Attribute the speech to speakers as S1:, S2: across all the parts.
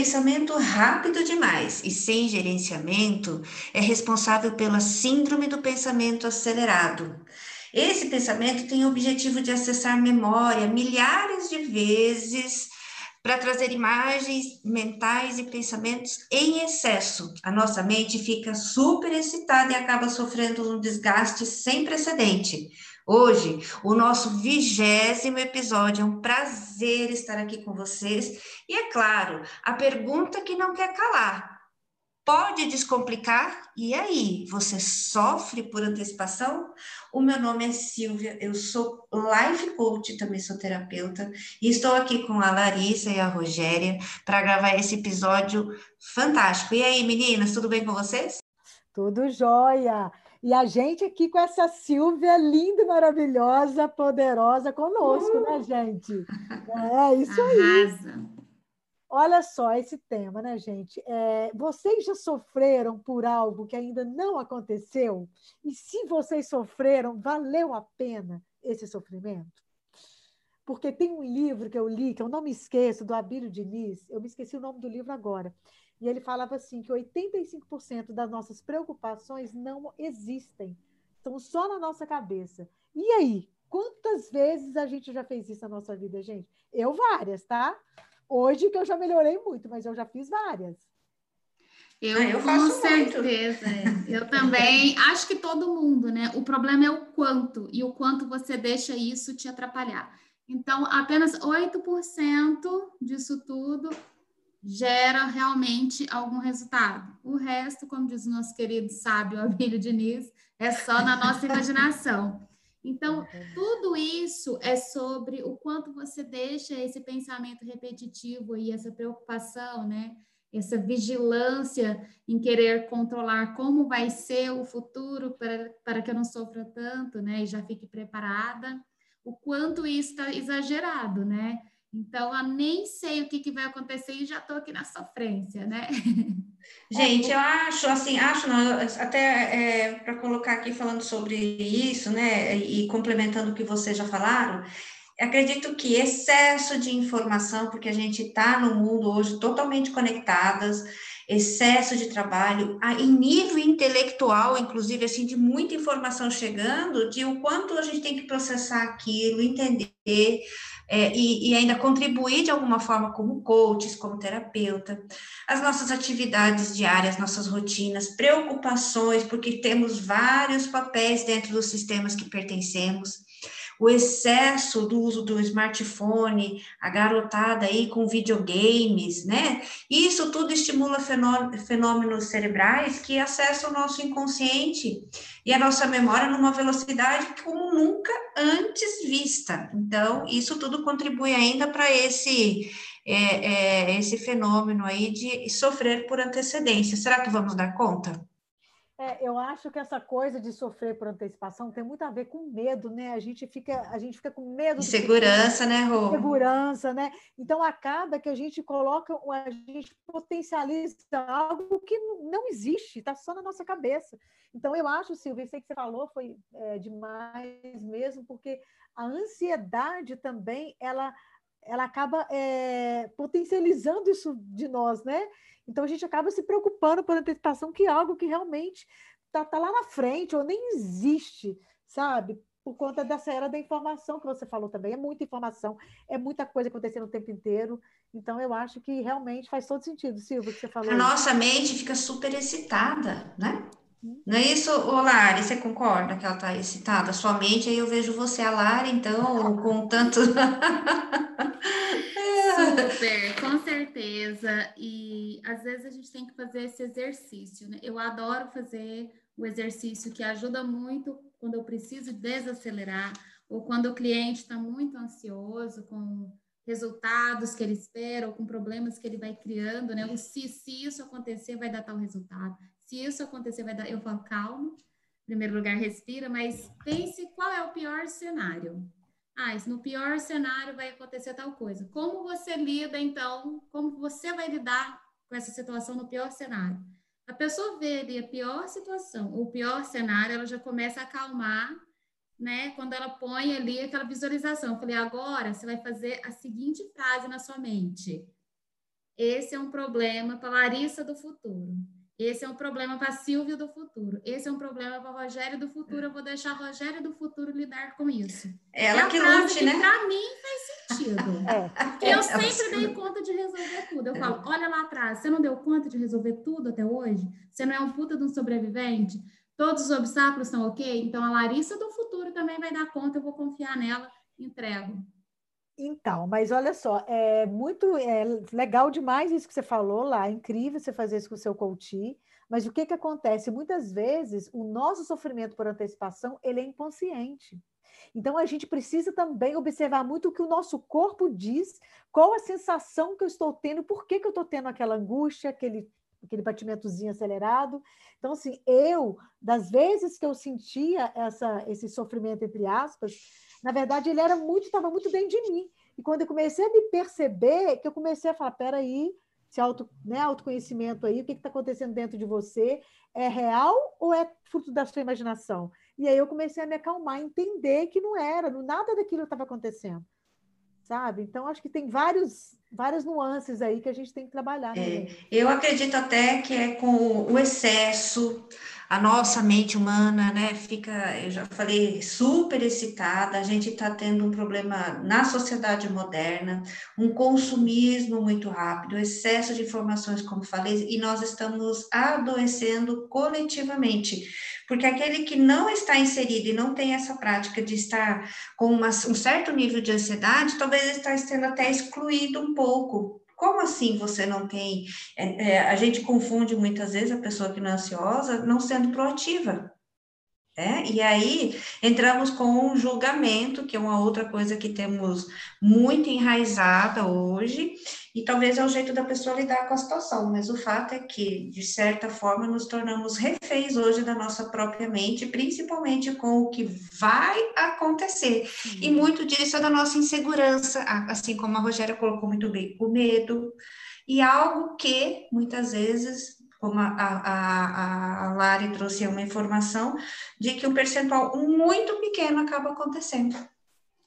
S1: pensamento rápido demais e sem gerenciamento é responsável pela síndrome do pensamento acelerado. Esse pensamento tem o objetivo de acessar memória milhares de vezes para trazer imagens mentais e pensamentos em excesso. A nossa mente fica super excitada e acaba sofrendo um desgaste sem precedente. Hoje, o nosso vigésimo episódio. É um prazer estar aqui com vocês. E é claro, a pergunta que não quer calar: pode descomplicar? E aí, você sofre por antecipação? O meu nome é Silvia, eu sou life coach, também sou terapeuta, e estou aqui com a Larissa e a Rogéria para gravar esse episódio fantástico. E aí, meninas, tudo bem com vocês?
S2: Tudo jóia! E a gente aqui com essa Silvia linda, maravilhosa, poderosa conosco, né, uh! né, gente? É isso aí. Arrasa. Olha só esse tema, né, gente? É, vocês já sofreram por algo que ainda não aconteceu? E se vocês sofreram, valeu a pena esse sofrimento? Porque tem um livro que eu li, que eu não me esqueço, do Abílio Diniz, eu me esqueci o nome do livro agora, e ele falava assim que 85% das nossas preocupações não existem, estão só na nossa cabeça. E aí, quantas vezes a gente já fez isso na nossa vida, gente? Eu várias, tá? Hoje que eu já melhorei muito, mas eu já fiz várias.
S3: Eu, ah, eu com certeza. É. Eu também. Acho que todo mundo, né? O problema é o quanto e o quanto você deixa isso te atrapalhar. Então, apenas 8% disso tudo gera realmente algum resultado. O resto, como diz o nosso querido sábio Abílio Diniz, é só na nossa imaginação. Então, tudo isso é sobre o quanto você deixa esse pensamento repetitivo e essa preocupação, né? Essa vigilância em querer controlar como vai ser o futuro para, para que eu não sofra tanto, né? E já fique preparada. O quanto isso está exagerado, né? Então, eu nem sei o que, que vai acontecer e já estou aqui na sofrência, né?
S1: Gente, eu acho, assim, acho, não, até é, para colocar aqui falando sobre isso, né, e complementando o que vocês já falaram, acredito que excesso de informação, porque a gente está no mundo hoje totalmente conectadas, excesso de trabalho, em nível intelectual, inclusive, assim, de muita informação chegando, de o quanto a gente tem que processar aquilo, entender, é, e, e, ainda contribuir de alguma forma como coaches, como terapeuta, as nossas atividades diárias, nossas rotinas, preocupações, porque temos vários papéis dentro dos sistemas que pertencemos, o excesso do uso do smartphone, a garotada aí com videogames, né? Isso tudo estimula fenômenos cerebrais que acessam o nosso inconsciente e a nossa memória numa velocidade como nunca antes vista. Então, isso tudo contribui ainda para esse é, é, esse fenômeno aí de sofrer por antecedência. Será que vamos dar conta?
S2: É, eu acho que essa coisa de sofrer por antecipação tem muito a ver com medo, né? A gente fica, a gente fica com medo.
S1: Segurança, né, Rô?
S2: Segurança, né? Então acaba que a gente coloca, a gente potencializa algo que não existe, está só na nossa cabeça. Então eu acho, Silvia, isso aí que você falou foi é, demais mesmo, porque a ansiedade também ela ela acaba é, potencializando isso de nós, né? Então a gente acaba se preocupando por antecipação, que é algo que realmente está tá lá na frente, ou nem existe, sabe? Por conta dessa era da informação que você falou também. É muita informação, é muita coisa acontecendo o tempo inteiro. Então, eu acho que realmente faz todo sentido, Silvia, que você falou.
S1: A nossa mente fica super excitada, né? Não é isso, Lari? Você concorda que ela está excitada? Sua mente, aí eu vejo você, a Lari, então, com tanto.
S3: Super, com certeza. E às vezes a gente tem que fazer esse exercício, né? Eu adoro fazer o exercício que ajuda muito quando eu preciso desacelerar ou quando o cliente está muito ansioso com resultados que ele espera ou com problemas que ele vai criando, né? O se, se isso acontecer, vai dar tal resultado. Se isso acontecer, vai dar. Eu falo, calma, em primeiro lugar, respira, mas pense qual é o pior cenário. Ah, no pior cenário vai acontecer tal coisa. Como você lida, então? Como você vai lidar com essa situação no pior cenário? A pessoa vê ali a pior situação, o pior cenário, ela já começa a acalmar, né? Quando ela põe ali aquela visualização. Eu falei, agora você vai fazer a seguinte frase na sua mente. Esse é um problema para Larissa do futuro. Esse é um problema para Silvia do futuro. Esse é um problema para Rogério do futuro. Eu vou deixar Rogério do futuro lidar com isso.
S1: Ela é que lute, que
S3: né? Para mim faz sentido. É. Eu sempre dei conta de resolver tudo. Eu falo, olha lá atrás, você não deu conta de resolver tudo até hoje? Você não é um puta de um sobrevivente? Todos os obstáculos estão ok? Então a Larissa do futuro também vai dar conta. Eu vou confiar nela. Entrego.
S2: Então, mas olha só, é muito é legal demais isso que você falou lá, é incrível você fazer isso com o seu coach, mas o que, que acontece? Muitas vezes o nosso sofrimento por antecipação ele é inconsciente. Então a gente precisa também observar muito o que o nosso corpo diz, qual a sensação que eu estou tendo, por que, que eu estou tendo aquela angústia, aquele, aquele batimentozinho acelerado. Então, assim, eu, das vezes que eu sentia essa, esse sofrimento, entre aspas, na verdade, ele era muito, estava muito dentro de mim. E quando eu comecei a me perceber, que eu comecei a falar, peraí, esse auto, né, autoconhecimento aí, o que está acontecendo dentro de você? É real ou é fruto da sua imaginação? E aí eu comecei a me acalmar, entender que não era, nada daquilo estava acontecendo. Sabe? Então, acho que tem vários, várias nuances aí que a gente tem que trabalhar.
S1: É, eu acredito até que é com o excesso, a nossa mente humana, né, fica, eu já falei, super excitada, a gente está tendo um problema na sociedade moderna, um consumismo muito rápido, excesso de informações, como falei, e nós estamos adoecendo coletivamente, porque aquele que não está inserido e não tem essa prática de estar com uma, um certo nível de ansiedade, talvez está sendo até excluído um pouco como assim você não tem? É, é, a gente confunde muitas vezes a pessoa que não é ansiosa não sendo proativa. É? E aí entramos com um julgamento, que é uma outra coisa que temos muito enraizada hoje, e talvez é o jeito da pessoa lidar com a situação, mas o fato é que, de certa forma, nos tornamos reféns hoje da nossa própria mente, principalmente com o que vai acontecer. Uhum. E muito disso é da nossa insegurança, assim como a Rogéria colocou muito bem, o medo, e algo que muitas vezes como a, a, a Lari trouxe uma informação, de que um percentual muito pequeno acaba acontecendo.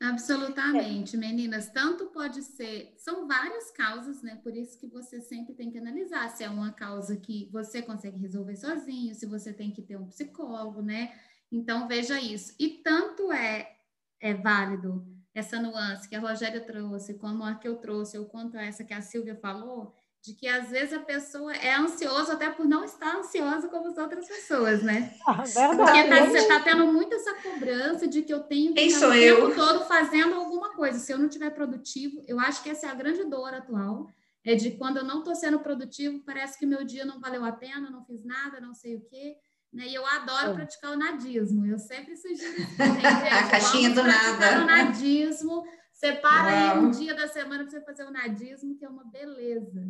S3: Absolutamente, é. meninas. Tanto pode ser, são várias causas, né? Por isso que você sempre tem que analisar se é uma causa que você consegue resolver sozinho, se você tem que ter um psicólogo, né? Então veja isso. E tanto é, é válido essa nuance que a Rogéria trouxe, como a que eu trouxe, ou quanto essa que a Silvia falou, de que às vezes a pessoa é ansiosa até por não estar ansiosa como as outras pessoas, né?
S2: Ah, verdade.
S3: Porque tá, você está tendo muito essa cobrança de que eu tenho que
S1: estar o tempo
S3: todo fazendo alguma coisa. Se eu não estiver produtivo, eu acho que essa é a grande dor atual, é de quando eu não estou sendo produtivo, parece que meu dia não valeu a pena, não fiz nada, não sei o quê. Né? E eu adoro é. praticar o nadismo. Eu sempre sugiro isso.
S1: a caixinha do nada.
S3: O nadismo. Separa aí um dia da semana para você fazer o nadismo, que é uma beleza.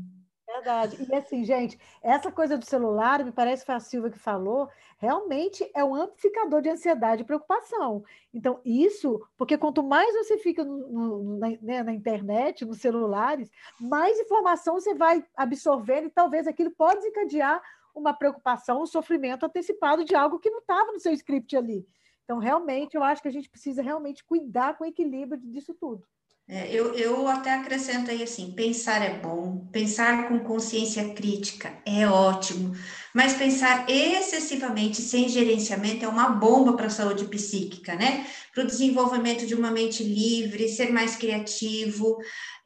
S2: Verdade. E assim, gente, essa coisa do celular, me parece que foi a Silvia que falou, realmente é um amplificador de ansiedade e preocupação. Então, isso, porque quanto mais você fica no, no, na, né, na, internet, nos celulares, mais informação você vai absorvendo e talvez aquilo pode desencadear uma preocupação, um sofrimento antecipado de algo que não estava no seu script ali. Então, realmente, eu acho que a gente precisa realmente cuidar com o equilíbrio disso tudo.
S1: É, eu, eu até acrescento aí assim: pensar é bom, pensar com consciência crítica é ótimo, mas pensar excessivamente sem gerenciamento é uma bomba para a saúde psíquica, né? Para o desenvolvimento de uma mente livre, ser mais criativo.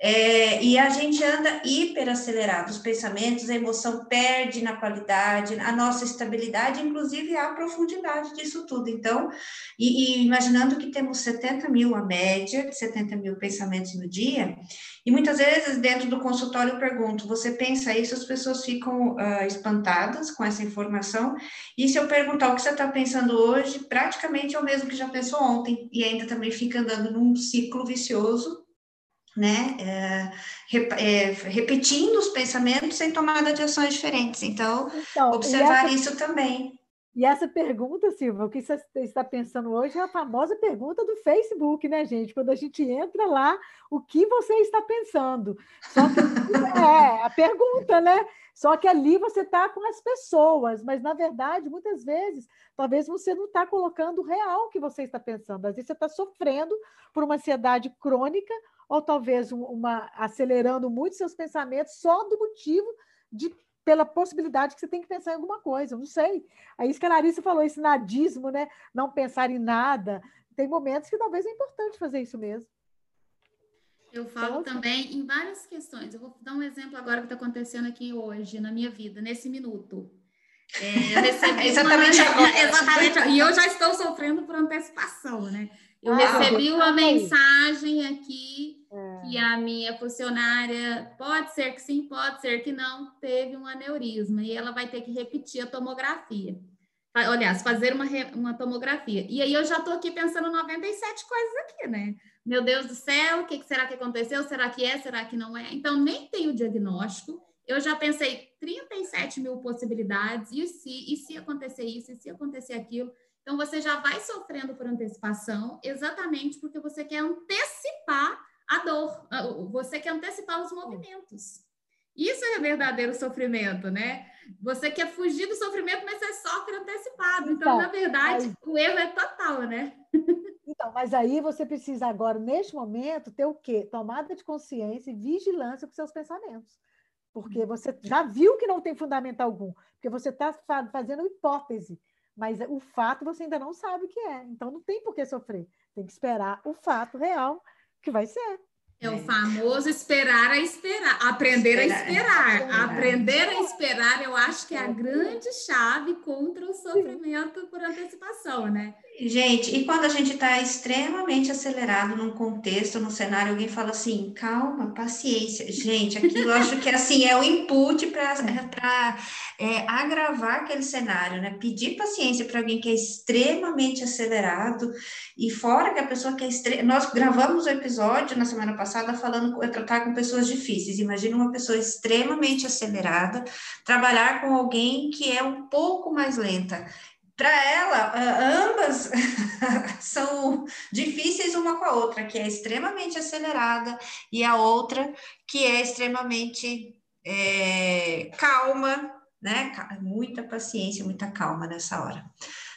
S1: É, e a gente anda hiperacelerado, os pensamentos, a emoção perde na qualidade, a nossa estabilidade, inclusive a profundidade disso tudo. Então, e, e imaginando que temos 70 mil, a média de 70 mil pensamentos no dia, e muitas vezes dentro do consultório eu pergunto: você pensa isso? As pessoas ficam uh, espantadas com essa informação, e se eu perguntar o que você está pensando hoje, praticamente é o mesmo que já pensou ontem, e ainda também fica andando num ciclo vicioso né, é, é, repetindo os pensamentos sem tomada de ações diferentes. Então, então observar essa, isso também.
S2: E essa pergunta, Silva, o que você está pensando hoje é a famosa pergunta do Facebook, né, gente? Quando a gente entra lá, o que você está pensando? Só que é a pergunta, né? Só que ali você está com as pessoas, mas na verdade, muitas vezes, talvez você não está colocando o real que você está pensando. Às vezes você está sofrendo por uma ansiedade crônica ou talvez uma acelerando muito seus pensamentos só do motivo de pela possibilidade que você tem que pensar em alguma coisa, não sei. É isso que a Larissa falou, esse nadismo, né? Não pensar em nada. Tem momentos que talvez é importante fazer isso mesmo.
S3: Eu falo então, também em várias questões. Eu vou dar um exemplo agora que está acontecendo aqui hoje, na minha vida, nesse minuto. É, eu recebi
S1: exatamente
S3: uma...
S1: agora.
S3: exatamente. E eu já estou sofrendo por antecipação, né? Eu ah, recebi uma mensagem aqui que a minha funcionária, pode ser que sim, pode ser que não, teve um aneurisma e ela vai ter que repetir a tomografia. Aliás, fazer uma, uma tomografia. E aí eu já estou aqui pensando 97 coisas aqui, né? Meu Deus do céu, o que será que aconteceu? Será que é? Será que não é? Então, nem tem o diagnóstico. Eu já pensei 37 mil possibilidades. E se, e se acontecer isso? E se acontecer aquilo? Então, você já vai sofrendo por antecipação, exatamente porque você quer antecipar a dor, você quer antecipar os movimentos. Isso é verdadeiro sofrimento, né? Você quer fugir do sofrimento, mas você sofre antecipado. Então, então na verdade, aí... o erro é total, né?
S2: Então, mas aí você precisa agora, neste momento, ter o quê? Tomada de consciência e vigilância com seus pensamentos. Porque você já viu que não tem fundamento algum, porque você está fazendo hipótese, mas o fato você ainda não sabe o que é. Então não tem por que sofrer. Tem que esperar o fato real que vai ser.
S3: É o famoso esperar a esperar, aprender esperar, a esperar. esperar. Aprender a esperar, eu acho que é a grande chave contra o sofrimento por antecipação, né?
S1: Gente, e quando a gente está extremamente acelerado num contexto, num cenário, alguém fala assim, calma, paciência. Gente, aquilo eu acho que assim é o input para é, agravar aquele cenário, né? Pedir paciência para alguém que é extremamente acelerado, e fora que a pessoa que é extre... Nós gravamos o um episódio na semana passada falando tratar com pessoas difíceis. Imagina uma pessoa extremamente acelerada, trabalhar com alguém que é um pouco mais lenta para ela, ambas são difíceis uma com a outra, que é extremamente acelerada e a outra que é extremamente é, calma, né? Muita paciência, muita calma nessa hora.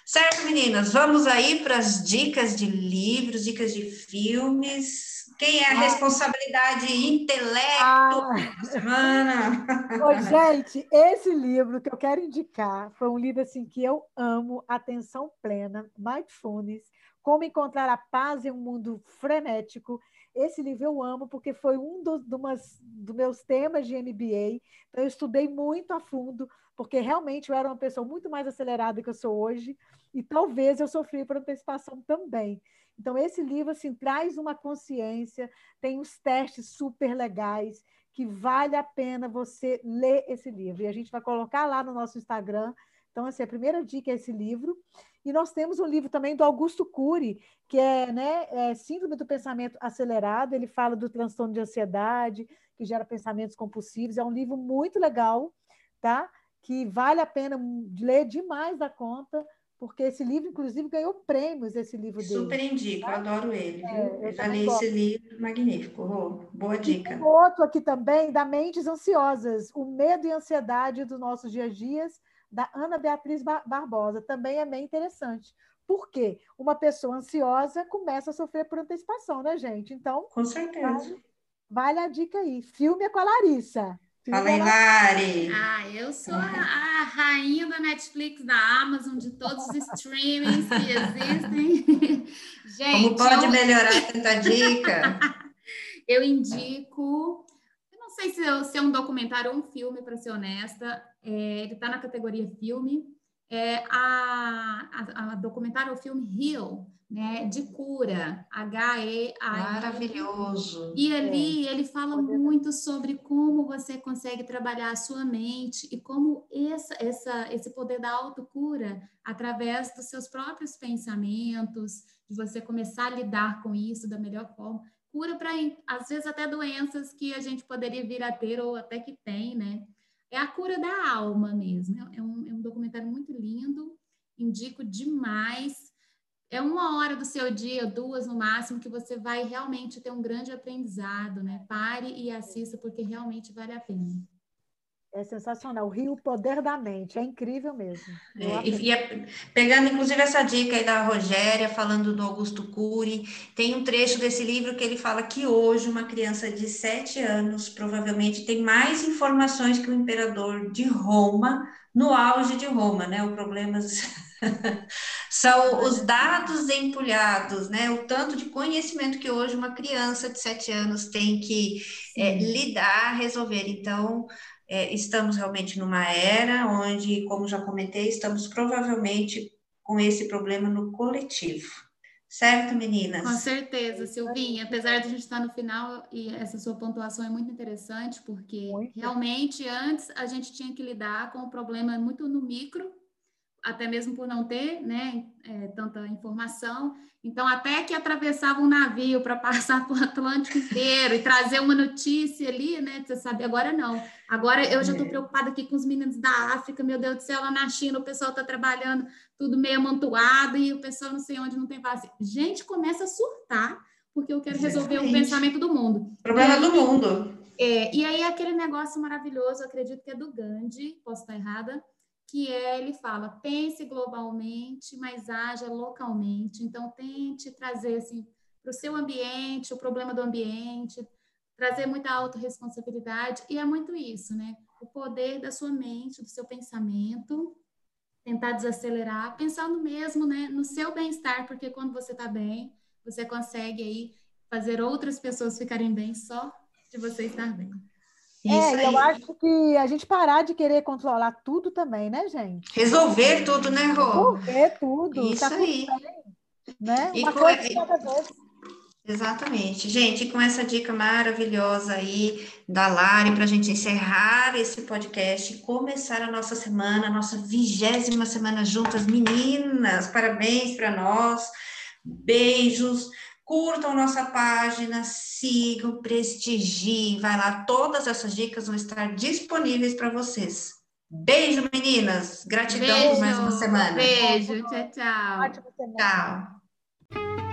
S1: Certo, meninas? Vamos aí para as dicas de livros, dicas de filmes. Quem é a ah. responsabilidade intelecto ah. da semana?
S2: Ô, gente, esse livro que eu quero indicar foi um livro assim que eu amo, Atenção Plena, Mindfulness, Como Encontrar a Paz em um Mundo Frenético. Esse livro eu amo porque foi um dos, dos meus temas de MBA. Então, eu estudei muito a fundo, porque realmente eu era uma pessoa muito mais acelerada que eu sou hoje, e talvez eu sofri por antecipação também. Então, esse livro assim, traz uma consciência, tem uns testes super legais, que vale a pena você ler esse livro. E a gente vai colocar lá no nosso Instagram. Então, assim, a primeira dica é esse livro. E nós temos um livro também do Augusto Cury, que é, né, é Síndrome do Pensamento Acelerado. Ele fala do transtorno de ansiedade, que gera pensamentos compulsivos. É um livro muito legal, tá? Que vale a pena ler demais da conta porque esse livro, inclusive, ganhou prêmios, esse livro dele.
S1: Super indico, tá? adoro ele? É, eu já li esse livro, magnífico, oh, boa dica.
S2: Outro aqui também, da Mentes Ansiosas, O Medo e Ansiedade dos Nossos Dias a Dias, da Ana Beatriz Barbosa, também é bem interessante. Por quê? Uma pessoa ansiosa começa a sofrer por antecipação, né, gente? Então,
S1: com certeza.
S2: Vale, vale a dica aí. Filme é com a Larissa.
S1: Fala aí, Lari.
S3: Ah, eu sou a, a, rainha da Netflix, da Amazon, de todos os streamings que existem.
S1: Gente, Como pode eu... melhorar tanta dica?
S3: eu indico, eu não sei se, se, é um documentário ou um filme, para ser honesta. É, ele está na categoria filme. É a, a, a documentário ou filme Heal, né, de cura, H-E-A.
S1: Maravilhoso.
S3: E ali é. ele fala muito sobre como você consegue trabalhar a sua mente e como essa, essa, esse poder da autocura, através dos seus próprios pensamentos, de você começar a lidar com isso da melhor forma, cura para, às vezes, até doenças que a gente poderia vir a ter ou até que tem, né? É a cura da alma mesmo. É um, é um documentário muito lindo, indico demais é uma hora do seu dia, duas no máximo, que você vai realmente ter um grande aprendizado, né? Pare e assista, porque realmente vale a pena.
S2: É sensacional. O Rio, o poder da mente, é incrível mesmo.
S1: É, e, é, pegando inclusive essa dica aí da Rogéria, falando do Augusto Cury, tem um trecho desse livro que ele fala que hoje uma criança de sete anos provavelmente tem mais informações que o imperador de Roma no auge de Roma, né? O problema são os dados empulhados, né? O tanto de conhecimento que hoje uma criança de sete anos tem que é, lidar, resolver. Então, é, estamos realmente numa era onde, como já comentei, estamos provavelmente com esse problema no coletivo. Certo, meninas?
S3: Com certeza, Silvinha. Apesar de a gente estar no final, e essa sua pontuação é muito interessante, porque muito. realmente antes a gente tinha que lidar com o problema muito no micro, até mesmo por não ter né, é, tanta informação. Então, até que atravessava um navio para passar pelo Atlântico inteiro e trazer uma notícia ali, né? Você sabe, agora não. Agora eu já estou é. preocupada aqui com os meninos da África, meu Deus do céu, lá na China o pessoal está trabalhando tudo meio amontoado e o pessoal não sei onde não tem vacina. Gente, começa a surtar, porque eu quero resolver o pensamento do mundo.
S1: Problema do mundo.
S3: É, e aí aquele negócio maravilhoso, acredito que é do Gandhi, posso estar errada, que é, ele fala, pense globalmente, mas haja localmente. Então, tente trazer, assim, para o seu ambiente, o problema do ambiente, trazer muita autorresponsabilidade, e é muito isso, né? O poder da sua mente, do seu pensamento, tentar desacelerar, pensando mesmo, né, no seu bem-estar, porque quando você está bem, você consegue aí fazer outras pessoas ficarem bem só de você estar bem.
S2: É, eu acho que a gente parar de querer controlar tudo também, né, gente?
S1: Resolver tudo, né, Rô?
S2: Resolver tudo.
S1: Isso tá aí.
S2: Bem, né? Uma com... coisa cada vez.
S1: Exatamente. Gente, com essa dica maravilhosa aí da Lari, para a gente encerrar esse podcast e começar a nossa semana, a nossa vigésima semana juntas, meninas, parabéns para nós, beijos. Curtam nossa página, sigam, prestigiem, vai lá, todas essas dicas vão estar disponíveis para vocês. Beijo, meninas. Gratidão Beijo. por mais uma semana.
S3: Beijo, tchau, tchau.
S1: Tchau.